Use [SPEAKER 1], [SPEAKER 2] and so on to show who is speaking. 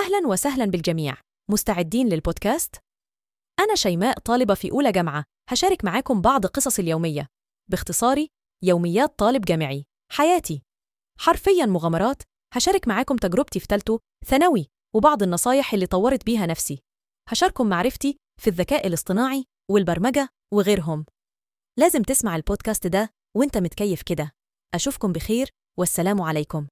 [SPEAKER 1] أهلا وسهلا بالجميع. مستعدين للبودكاست؟ أنا شيماء طالبة في أولى جامعة. هشارك معاكم بعض قصصي اليومية. باختصاري يوميات طالب جامعي. حياتي. حرفيا مغامرات. هشارك معاكم تجربتي في تالتو ثانوي وبعض النصايح اللي طورت بيها نفسي. هشاركم معرفتي في الذكاء الاصطناعي والبرمجة وغيرهم. لازم تسمع البودكاست ده وأنت متكيف كده. أشوفكم بخير والسلام عليكم.